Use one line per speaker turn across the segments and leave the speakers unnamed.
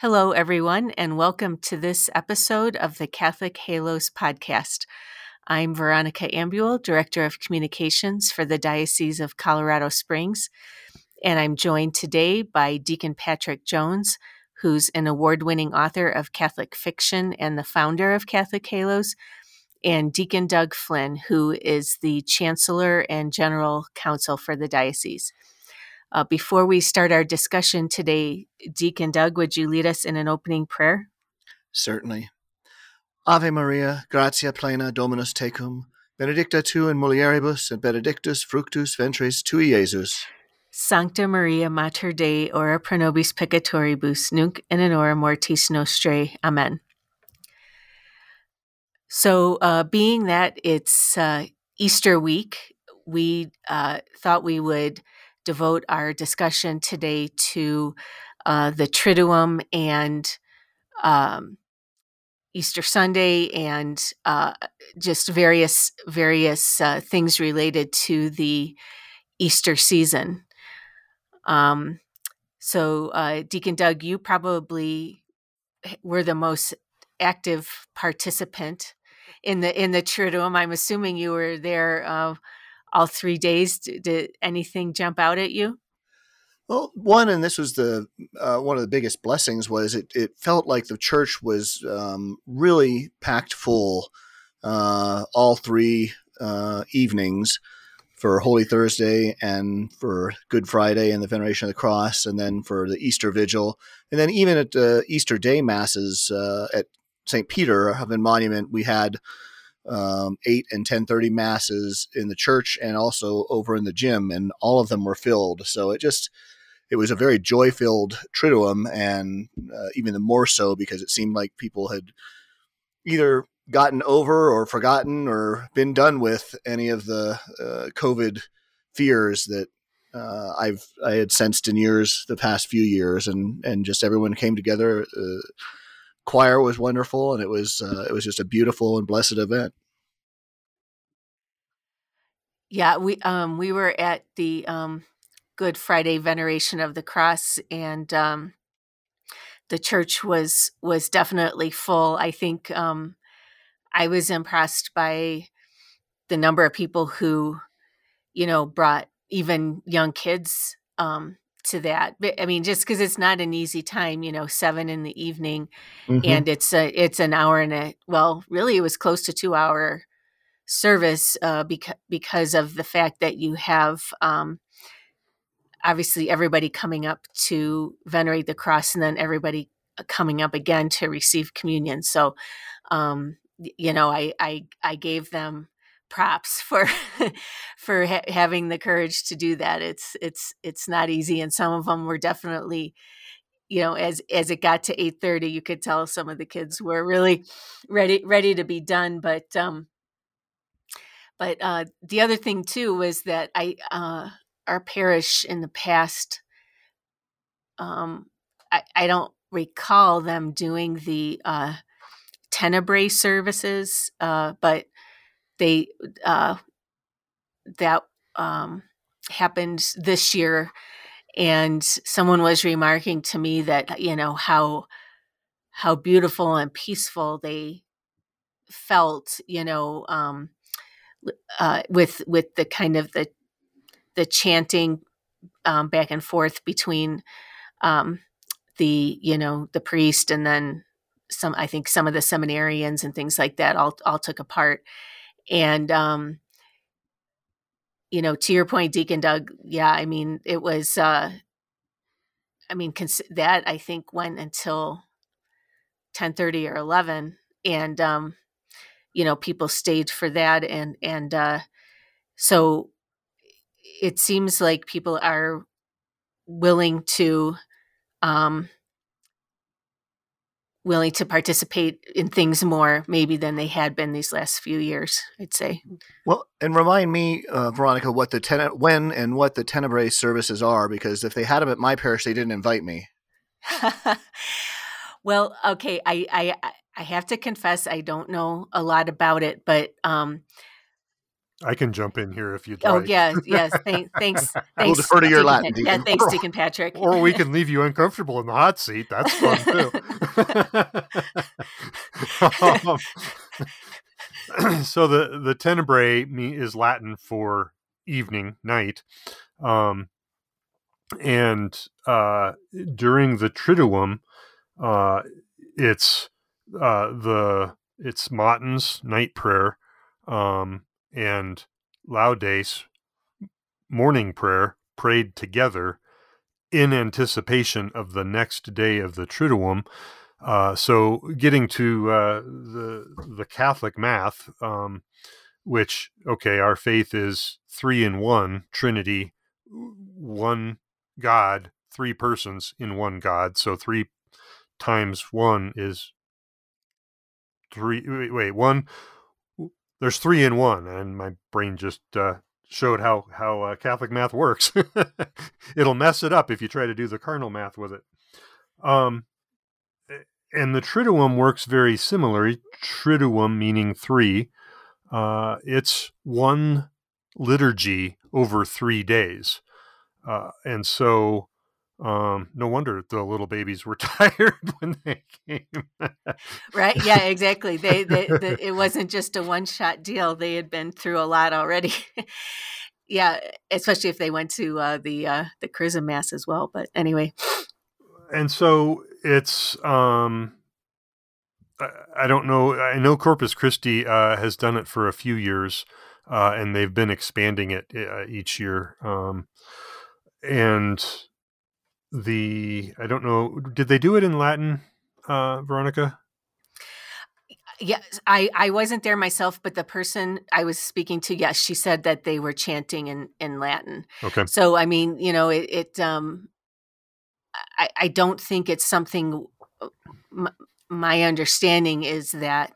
Hello, everyone, and welcome to this episode of the Catholic Halos podcast. I'm Veronica Ambuul, Director of Communications for the Diocese of Colorado Springs, and I'm joined today by Deacon Patrick Jones, who's an award winning author of Catholic fiction and the founder of Catholic Halos, and Deacon Doug Flinn, who is the Chancellor and General Counsel for the Diocese. Uh, before we start our discussion today, Deacon Doug, would you lead us in an opening prayer?
Certainly. Ave Maria, gratia plena Dominus tecum, benedicta tu in mulieribus, et benedictus fructus ventris tui, Iesus.
Sancta Maria Mater Dei, ora pro nobis peccatoribus, nunc in an hora mortis nostrae. Amen. So, uh, being that it's uh, Easter week, we uh, thought we would devote our discussion today to uh, the Triduum and um, Easter Sunday and uh, just various various uh, things related to the Easter season. Um, so, uh, Deacon Doug, you probably were the most active participant in the in the Triduum. I'm assuming you were there uh, all three days. Did anything jump out at you?
Well, one, and this was the uh, one of the biggest blessings was it. It felt like the church was um, really packed full uh, all three uh, evenings for Holy Thursday and for Good Friday and the Veneration of the Cross, and then for the Easter Vigil, and then even at the Easter Day masses uh, at St. Peter Heaven Monument, we had um, eight and ten thirty masses in the church and also over in the gym, and all of them were filled. So it just it was a very joy filled triduum, and uh, even the more so because it seemed like people had either gotten over or forgotten or been done with any of the uh, COVID fears that uh, I've I had sensed in years the past few years, and and just everyone came together. Uh, choir was wonderful, and it was uh, it was just a beautiful and blessed event.
Yeah, we um we were at the um Good Friday veneration of the cross and um the church was was definitely full. I think um I was impressed by the number of people who you know brought even young kids um to that. but, I mean, just because it's not an easy time, you know, seven in the evening, mm-hmm. and it's a it's an hour and a well, really, it was close to two hour service uh, because because of the fact that you have um, obviously everybody coming up to venerate the cross and then everybody uh, coming up again to receive communion. So, um, you know, I, I I gave them props for for ha- having the courage to do that. It's it's it's not easy, and some of them were definitely you know as as it got to 8:30 you could tell some of the kids were really ready ready to be done but um but uh, the other thing too was that I uh, our parish in the past, um, I, I don't recall them doing the uh, Tenebrae services, uh, but they uh, that um, happened this year, and someone was remarking to me that you know how how beautiful and peaceful they felt, you know. Um, uh, with with the kind of the the chanting um, back and forth between um, the you know the priest and then some I think some of the seminarians and things like that all all took a part and um, you know to your point Deacon Doug yeah I mean it was uh, I mean cons- that I think went until 10:30 or 11 and um, you know people stayed for that and and uh, so it seems like people are willing to um, willing to participate in things more maybe than they had been these last few years i'd say.
Well and remind me uh, veronica what the ten- when and what the tenebrae services are because if they had them at my parish they didn't invite me.
Well okay I, I I have to confess I don't know a lot about it, but um,
I can jump in here if you'd
Oh
like.
Oh yeah, yes. Thank, thanks. Thanks.
We'll defer to your
Deacon
Latin,
Yeah, thanks, Deacon Patrick.
Or we can leave you uncomfortable in the hot seat. That's fun too. Um, so the the tenebrae is Latin for evening, night, um, and uh, during the Triduum, uh, it's uh, the it's Matins night prayer, um, and Laudes morning prayer prayed together in anticipation of the next day of the Triduum. Uh, so getting to uh, the the Catholic math, um, which okay, our faith is three in one Trinity, one God, three persons in one God. So three times one is three. Wait, wait one. There's three in one, and my brain just uh, showed how how uh, Catholic math works. It'll mess it up if you try to do the cardinal math with it. Um, and the Triduum works very similar. Triduum meaning three. Uh, it's one liturgy over three days, uh, and so um, no wonder the little babies were tired when they came.
Right? Yeah, exactly. They, they, the, it wasn't just a one shot deal. They had been through a lot already. yeah, especially if they went to uh, the uh, the Chrism mass as well. But anyway,
and so it's um I- I don't know. I know Corpus Christi uh, has done it for a few years, uh, and they've been expanding it uh, each year. Um, and the I don't know. Did they do it in Latin, uh, Veronica?
yes, I I wasn't there myself, but the person I was speaking to, yes, she said that they were chanting in in Latin.
Okay.
So I mean, you know, it, it um, I I don't think it's something. m- My understanding is that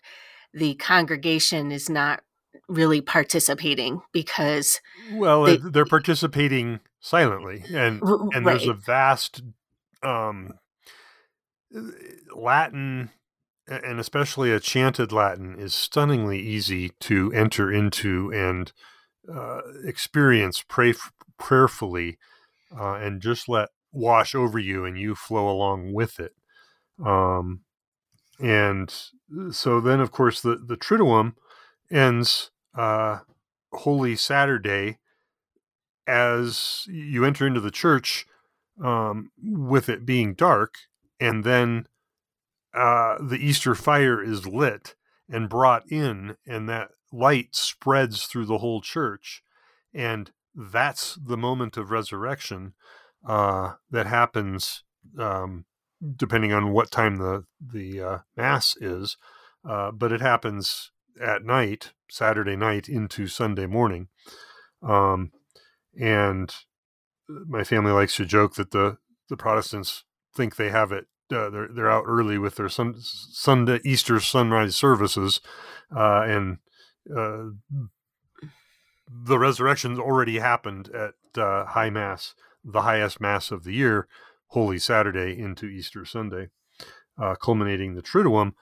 the congregation is not really participating because
Well,
they,
are participating silently, and
r-
and
right,
there's a vast um, Latin, and especially a chanted Latin, is stunningly easy to enter into and uh, experience pray f- prayerfully, uh, and just let wash over you, and you flow along with it. Um, and so then, of course, the the Triduum ends uh, Holy Saturday as you enter into the church um, with it being dark, and then uh, the Easter fire is lit and brought in, and that light spreads through the whole church, and that's the moment of resurrection uh, that happens. Um, depending on what time the the uh, mass is, uh, but it happens at night, Saturday night into Sunday morning. Um, and my family likes to joke that the the Protestants think they have it. Uh, they're they're out early with their sun, Sunday Easter sunrise services, uh, and uh, the resurrection's already happened at uh, High Mass, the highest Mass of the year, Holy Saturday into Easter Sunday, uh, culminating the Triduum,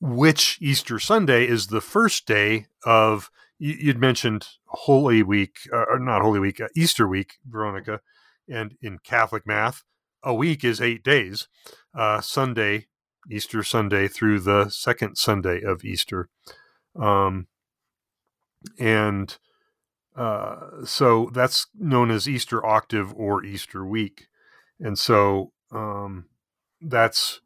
which Easter Sunday is the first day of. you- You'd mentioned Holy Week, uh, or not Holy Week, uh, Easter Week, Veronica, and in Catholic math, a week is eight days. Uh, Sunday, Easter Sunday through the second Sunday of Easter, um, and uh, so that's known as Easter octave or Easter week, and so um, that's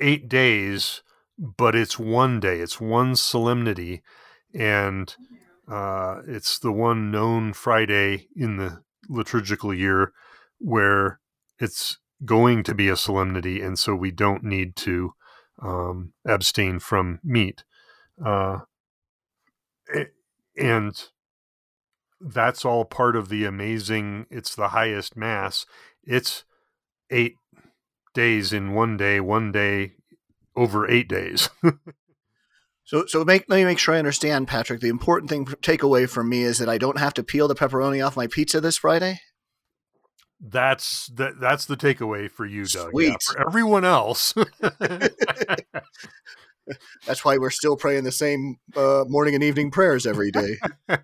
eight days, but it's one day. It's one solemnity, and uh, it's the one known Friday in the liturgical year where it's going to be a solemnity, and so we don't need to um, abstain from meat. Uh, and that's all part of the amazing, it's the highest mass. It's eight days in one day, one day over eight days.
So, so make, let me make sure I understand, Patrick. The important thing take away from me is that I don't have to peel the pepperoni off my pizza this Friday.
That's that. That's the takeaway for you, Doug.
Sweet.
For everyone else,
That's why we're still praying the same uh, morning and evening prayers every day.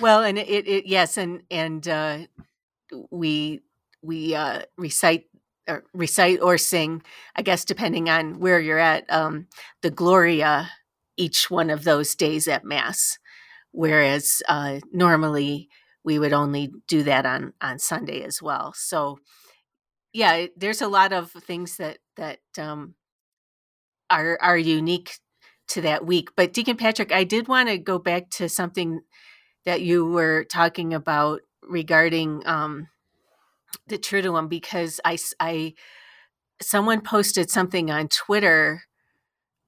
well, and it, it yes, and and uh, we we uh, recite or recite or sing, I guess, depending on where you're at, um, the Gloria each one of those days at Mass, whereas uh, normally we would only do that on on Sunday as well. So, yeah, there's a lot of things that that um, are are unique to that week. But Deacon Patrick, I did want to go back to something that you were talking about regarding um, the Triduum because I, I someone posted something on Twitter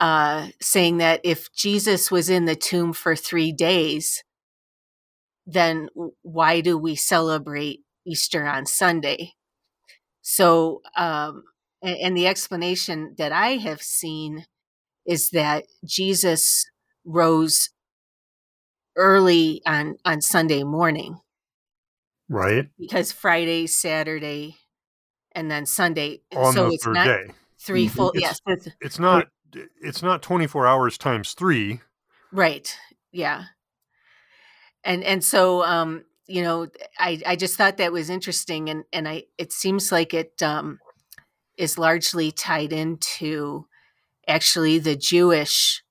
uh, saying that if Jesus was in the tomb for three days, then why do we celebrate Easter on Sunday? So, um, and, and the explanation that I have seen is that Jesus rose early on on Sunday morning.
Right.
Because Friday, Saturday, and then Sunday.
On
so
the
it's
third
not
day.
3
Mhm.
full
It's-
yes. It's,
It's not it's not 24 hours times 3.
right. Yeah. And and so um you know I I just thought that was interesting and and I it seems like it um is largely tied into actually the Jewish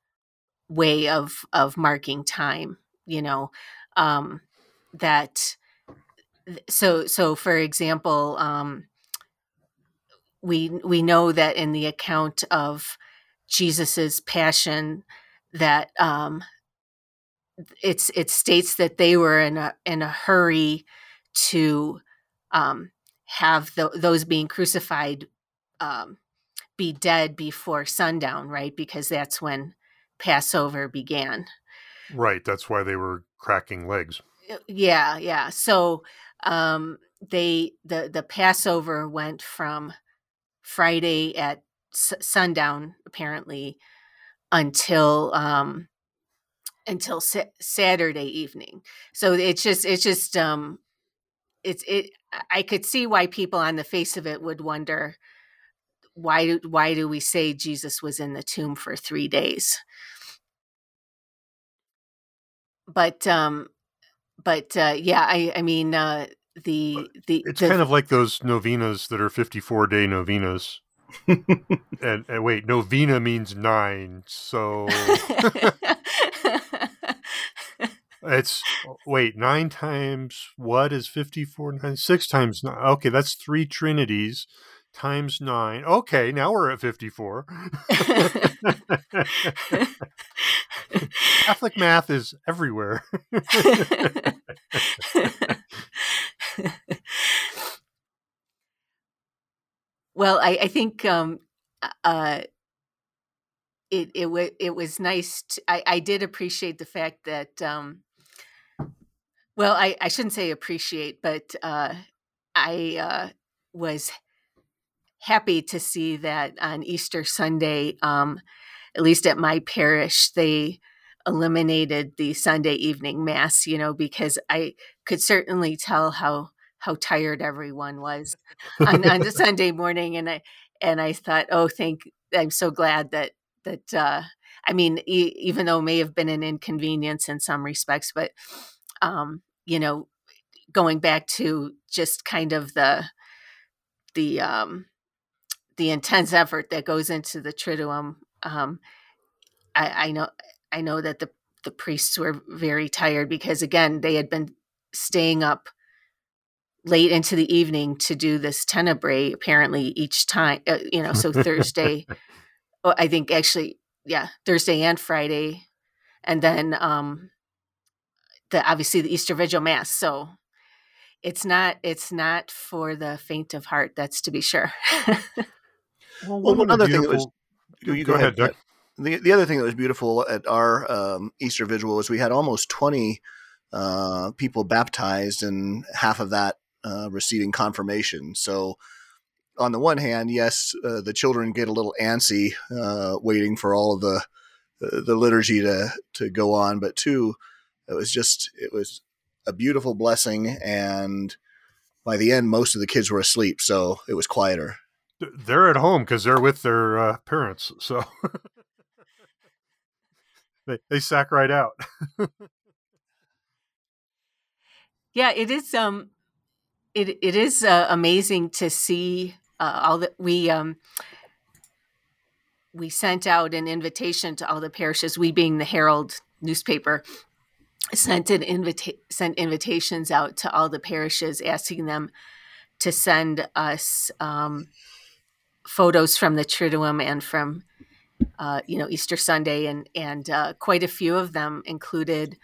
way of of marking time, you know. Um that so so for example um we we know that in the account of jesus's passion that um it's it states that they were in a in a hurry to um have the, those being crucified um be dead before sundown right? Because that's when passover began.
Right, that's why they were cracking legs.
yeah yeah. So um they the the passover went from friday at s- sundown apparently until um until sa- saturday evening. So it's just it's just um it's it i could see why people on the face of it would wonder why do why do we say jesus was in the tomb for 3 days? But um but uh yeah i i mean uh the the
It's
the,
kind of like those novenas that are 54 day novenas. and, and wait, novena means 9. So it's wait, 9 times what is 54 nine, 6 times 9. Okay, that's 3 trinities times 9. Okay, now we're at 54. Catholic math is everywhere.
well i i think um uh it it was it was nice i i did appreciate the fact that um well i i shouldn't say appreciate but uh i uh was happy to see that on easter sunday um at least at my parish they eliminated the sunday evening mass you know because i could certainly tell how how tired everyone was on, on the sunday morning and i and i thought oh thank i'm so glad that that uh i mean e- even though it may have been an inconvenience in some respects but um you know going back to just kind of the the um the intense effort that goes into the triduum um i i know i know that the the priests were very tired because again they had been staying up late into the evening to do this tenebrae apparently each time uh, you know so thursday well, i think actually yeah thursday and friday. And then um the obviously the easter vigil mass. So it's not it's not for the faint of heart that's to be sure
Well,
Well,
one of the
other thing that was
beautiful-
you
go ahead, Doug.
Doug. The, the other thing that was beautiful at our um, Easter Vigil was we had almost 20 uh, people baptized and half of that uh, receiving confirmation. So, on the one hand, yes, uh, the children get a little antsy uh, waiting for all of the the liturgy to to go on, but two, it was just it was a beautiful blessing, and by the end, most of the kids were asleep, so it was quieter.
They're at home because they're with their uh, parents, so they they sack right out.
yeah, it is. Um, it it is uh, amazing to see uh, all that we um we sent out an invitation to all the parishes. We being the Herald newspaper sent an invita- sent invitations out to all the parishes asking them to send us um, photos from the Triduum and from uh, you know Easter Sunday, and and uh, quite a few of them included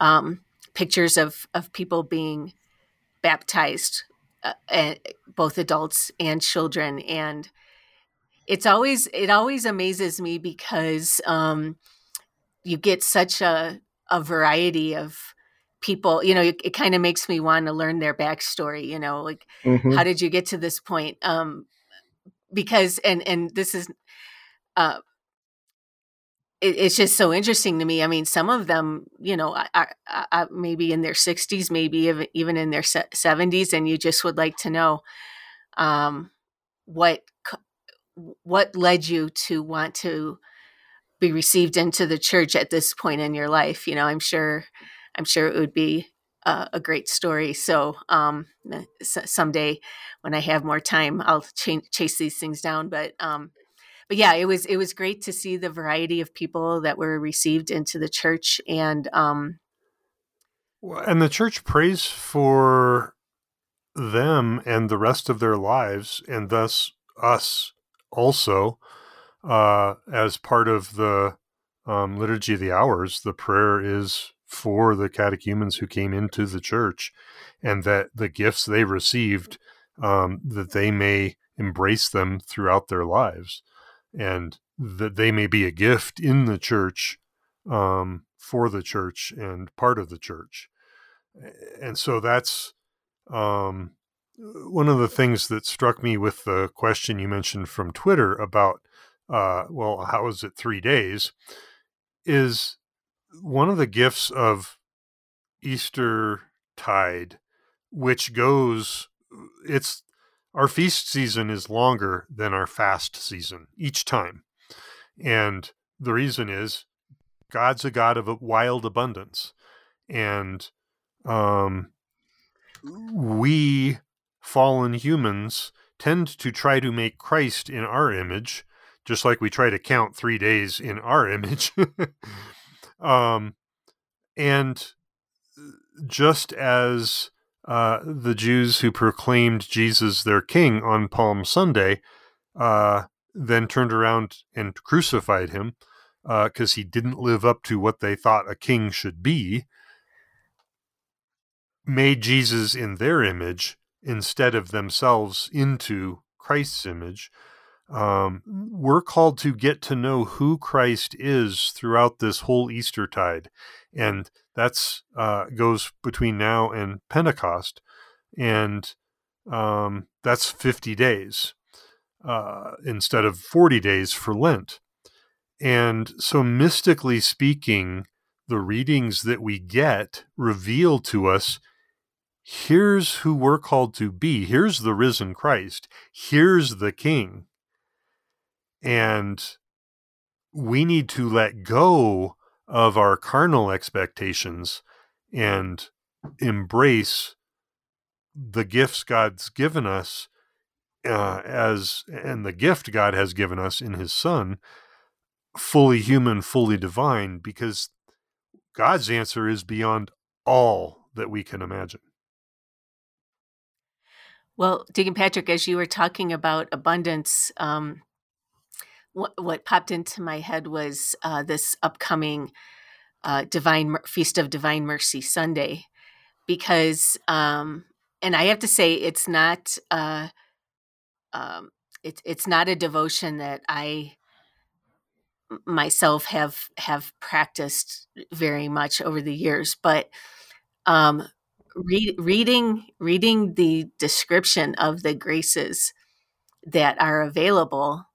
um, pictures of of people being baptized, uh, both adults and children, and it's always it always amazes me because um, you get such a a variety of people you know it, it kind of makes me want to learn their backstory you know like mm-hmm. how did you get to this point um because and and this is uh it, it's just so interesting to me i mean some of them you know are, are maybe in their 60s maybe even, even in their 70s and you just would like to know um what what led you to want to be received into the church at this point in your life you know i'm sure i'm sure it would be a, a great story. So um someday when i have more time i'll ch- chase these things down. But um but yeah it was it was great to see the variety of people that were received into the church and um
and the church prays for them and the rest of their lives and thus us also uh, as part of the um, liturgy of the hours, the prayer is for the catechumens who came into the church, and that the gifts they received um, that they may embrace them throughout their lives, and that they may be a gift in the church um, for the church and part of the church. And so that's um, one of the things that struck me with the question you mentioned from Twitter about uh, well, how is it three days? Is one of the gifts of Easter tide, which goes, it's our feast season is longer than our fast season each time. And the reason is God's a God of wild abundance. And um, we fallen humans tend to try to make Christ in our image just like we try to count three days in our image. Um, and just as uh, the Jews who proclaimed Jesus their king on Palm Sunday uh, then turned around and crucified him because uh, he didn't live up to what they thought a king should be, made Jesus in their image instead of themselves into Christ's image um, we're called to get to know who Christ is throughout this whole Easter tide, and that's uh, goes between now and Pentecost, and um, that's fifty days uh, instead of forty days for Lent. And so, mystically speaking, the readings that we get reveal to us here's who we're called to be. Here's the risen Christ. Here's the King and we need to let go of our carnal expectations and embrace the gifts God's given us uh, as and the gift God has given us in his son fully human fully divine because God's answer is beyond all that we can imagine.
Well Deacon Patrick as you were talking about abundance um, what, what popped into my head was uh, this upcoming uh, divine feast of divine mercy sunday because um, and i have to say it's not uh, um, it, it's not a devotion that i myself have have practiced very much over the years but um, read, reading reading the description of the graces that are available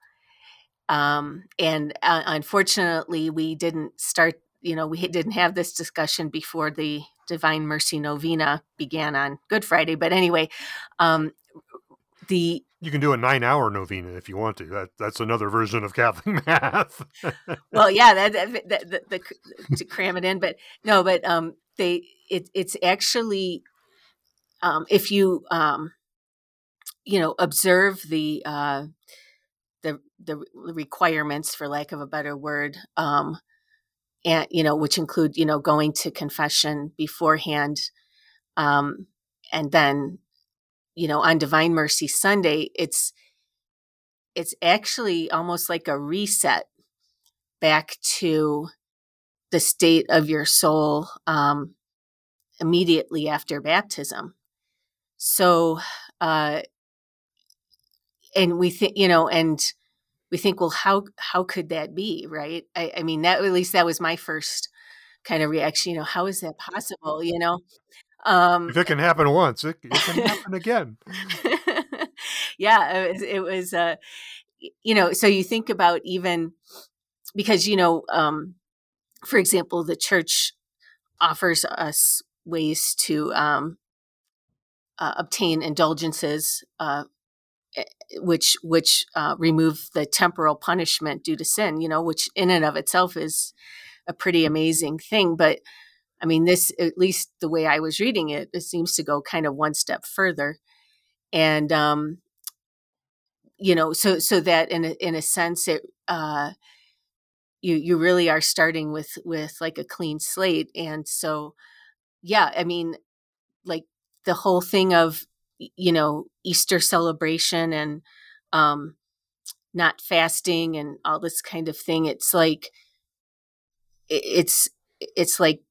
um, and uh, unfortunately, we didn't start, you know, we didn't have this discussion before the Divine Mercy Novena began on Good Friday. But anyway, um, the
you can do a nine hour novena if you want to. That that's another version of Catholic math.
well, yeah, that, that, that, that the, to cram it in, but no, but um, they it, it's actually um, if you um, you know observe the uh, the requirements, for lack of a better word, um, and you know which include you know going to confession beforehand, um, and then you know on Divine Mercy Sunday, it's it's actually almost like a reset back to the state of your soul um, immediately after baptism. So, uh, and we think, you know, and we think, well, how how could that be, right? I, I mean, that at least that was my first kind of reaction. You know, how is that possible? You know,
um, if it can happen once, it, it can happen again.
yeah, it was, it was uh, you know, so you think about even because you know, um, for example, the church offers us ways to um, uh, obtain indulgences, uh, which which uh, remove the temporal punishment due to sin. You know, which in and of itself is a pretty amazing thing. But I mean, this at least the way I was reading it, it seems to go kind of one step further, and um, you know, so so that in a, in a sense it. Uh, you you really are starting with with like a clean slate and so yeah i mean like the whole thing of you know Easter celebration and um, not fasting and all this kind of thing. It's like it's it's like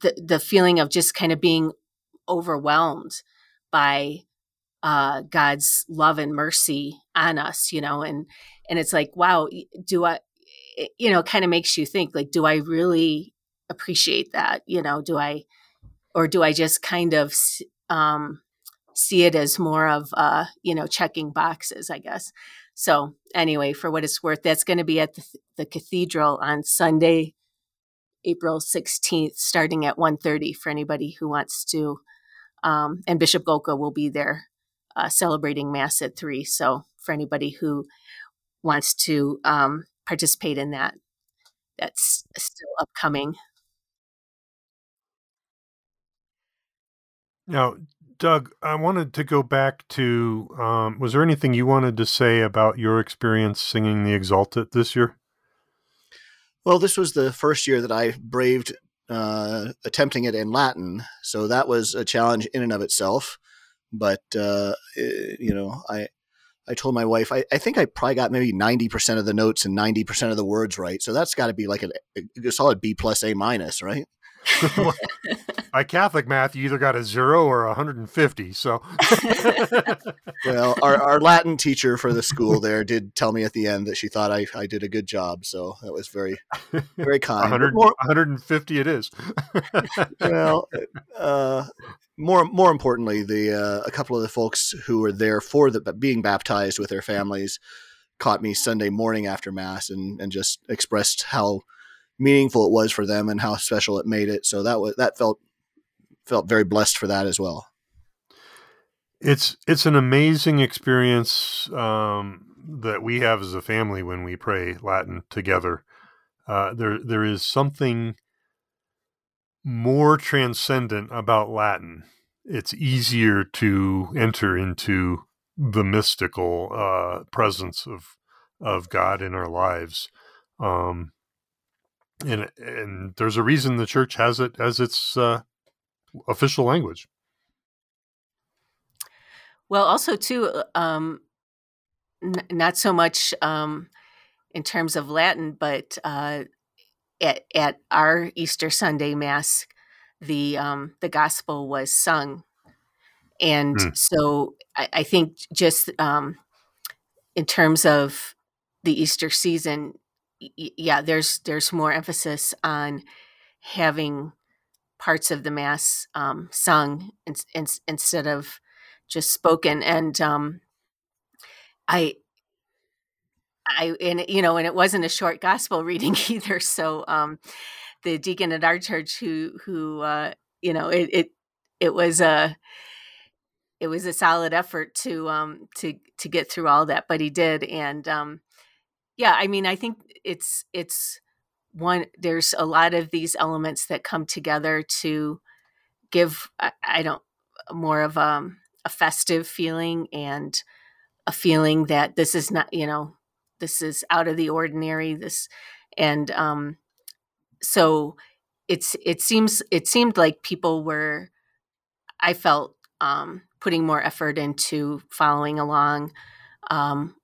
the the feeling of just kind of being overwhelmed by uh, God's love and mercy on us, you know, and and it's like, wow, do I, you know, kind of makes you think, like, do I really appreciate that? You know, do I or do I just kind of um, see it as more of uh, you know checking boxes? I guess. So anyway, for what it's worth, that's going to be at the, the cathedral on Sunday, April 16th, starting at 1.30 for anybody who wants to. Um, and Bishop Golka will be there uh, celebrating Mass at 3. So for anybody who wants to um, participate in that, that's still upcoming.
Now, Doug, I wanted to go back to um, was there anything you wanted to say about your experience singing the Exsultet this year?
Well, this was the first year that I braved uh, attempting it in Latin, so that was a challenge in and of itself. But uh, eh, you know, I I told my wife I, I think I probably got maybe ninety percent of the notes and ninety percent of the words right, so that's got to be like a, a solid B plus A minus, right?
by Catholic math, you either got a zero or a 150. So,
well, our, our Latin teacher for the school there did tell me at the end that she thought I, I did a good job. So that was very, very kind.
100, more, 150 it is.
well, uh, more more importantly, the uh, a couple of the folks who were there for the being baptized with their families caught me Sunday morning after mass and and just expressed how meaningful it was for them and how special it made it. So that was that felt felt very blessed for that as well.
It's it's an amazing experience um, that we have as a family when we pray Latin together. Uh, there there is something more transcendent about Latin. It's easier to enter into the mystical uh, presence of of God in our lives. Um, and and there's a reason the church has it as its uh, official language.
Well, also too, uh, um, n- not so much um, in terms of Latin, but uh, at at our Easter Sunday Mass, the um, the gospel was sung, and mm. so I, I, think just um, in terms of the Easter season, yeah, there's there's more emphasis on having parts of the mass um, sung in, in, instead of just spoken. And um, I, I, and you know, and it wasn't a short gospel reading either. So um, the deacon at our church, who who uh, you know, it it it was a it was a solid effort to um to to get through all that, but he did, and um, yeah, I mean, I think it's it's one. There's a lot of these elements that come together to give. I, I don't more of um, a festive feeling and a feeling that this is not you know this is out of the ordinary. This and um, so it's it seems it seemed like people were. I felt um, putting more effort into following along, um,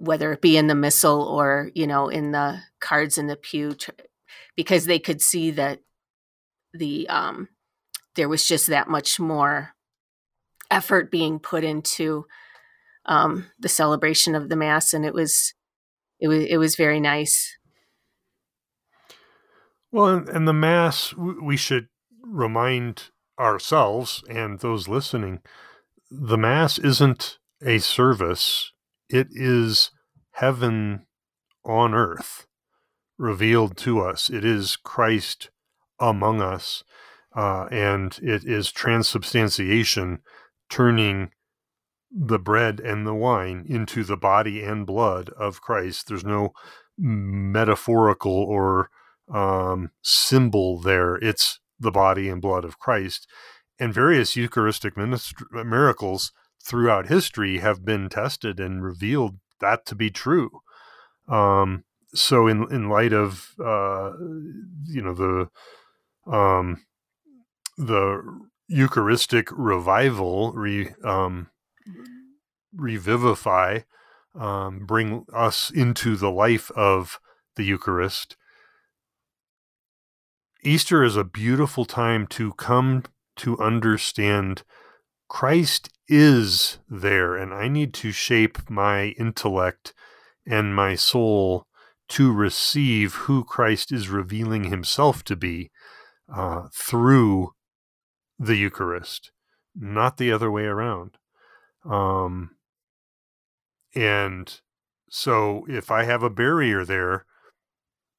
whether it be in the missal or you know in the cards in the pew, because they could see that the um, there was just that much more effort being put into um, the celebration of the mass, and it was it was it was very nice.
Well, and the mass, we should remind ourselves and those listening, the Mass isn't a service, it is heaven on earth revealed to us. It is Christ among us, uh, and it is transubstantiation, turning the bread and the wine into the body and blood of Christ. There's no metaphorical or um, symbol there. It's the body and blood of Christ. And various Eucharistic miracles throughout history have been tested and revealed that to be true. Um, so, in in light of uh, you know the um, the Eucharistic revival, re, um, revivify, um, bring us into the life of the Eucharist. Easter is a beautiful time to come to understand Christ is there, and I need to shape my intellect and my soul to receive who Christ is revealing himself to be uh, through the Eucharist, not the other way around. Um, and so if I have a barrier there,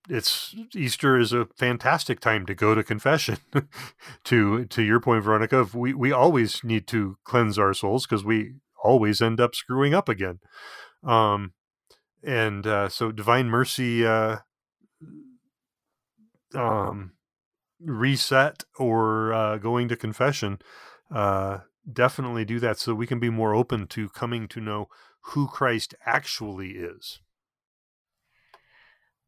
it's Easter is a fantastic time to go to confession. to to your point, Veronica, we we always need to cleanse our souls because we always end up screwing up again. Um, and uh, so divine mercy uh, um, reset or uh, going to confession uh, definitely do that so we can be more open to coming to know who Christ actually is.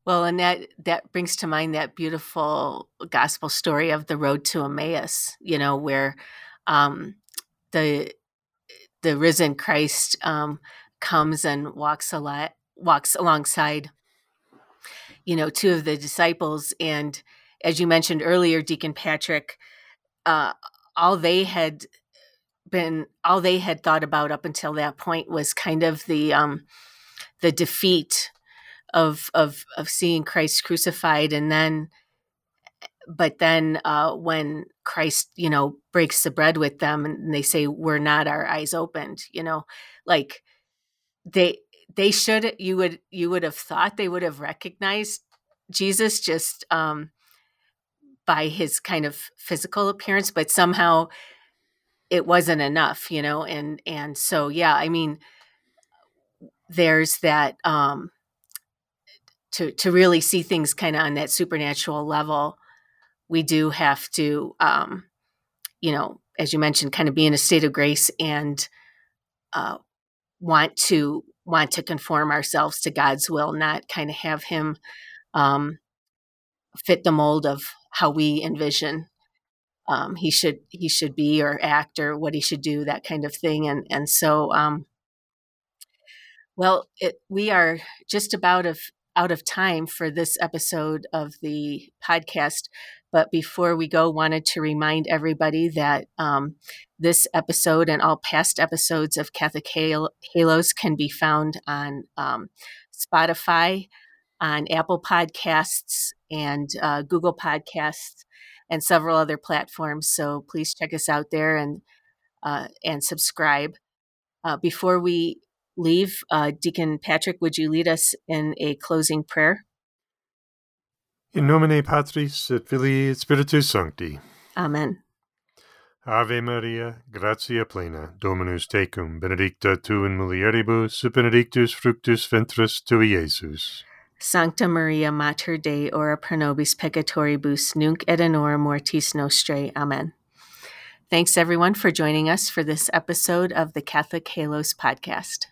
Well, and that that brings to mind that beautiful gospel story of the road to Emmaus. You know, where um, the the risen Christ um, comes and walks a lot, walks alongside, you know, two of the disciples, and as you mentioned earlier, Deacon Patrick, uh, all they had been, all they had thought about up until that point was kind of the um, the defeat of of of seeing Christ crucified and then but then uh, when Christ, you know, breaks the bread with them and they say, We're not our eyes opened, you know, like they they should you would you would have thought they would have recognized Jesus just um by his kind of physical appearance, but somehow it wasn't enough, you know, and and so yeah, I mean there's that um to to really see things kind of on that supernatural level, we do have to, um, you know, as you mentioned, kind of be in a state of grace and uh, want to want to conform ourselves to God's will, not kind of have Him um, fit the mold of how we envision um, he should he should be or act or what he should do, that kind of thing. And and so, um, well, it, we are just about of out of time for this episode of the podcast. But before we go, wanted to remind everybody that um, this episode and all past episodes of Catholic Halos can be found on um, Spotify, on Apple Podcasts, and uh, Google Podcasts, and several other platforms. So please check us out there and uh, and subscribe. Uh, before we leave, uh, Deacon Patrick, would you lead us in a closing prayer?
In nomine Patris et Filii et Spiritus Sancti.
Amen.
Ave Maria, gratia plena, Dominus tecum, benedicta tu in mulieribus, benedictus fructus ventris tui, Iesus.
Sancta Maria Mater Dei, ora pro nobis peccatoribus, nunc et in hora mortis nostrae. Amen. Thanks everyone for joining us for this episode of the Catholic Halos podcast.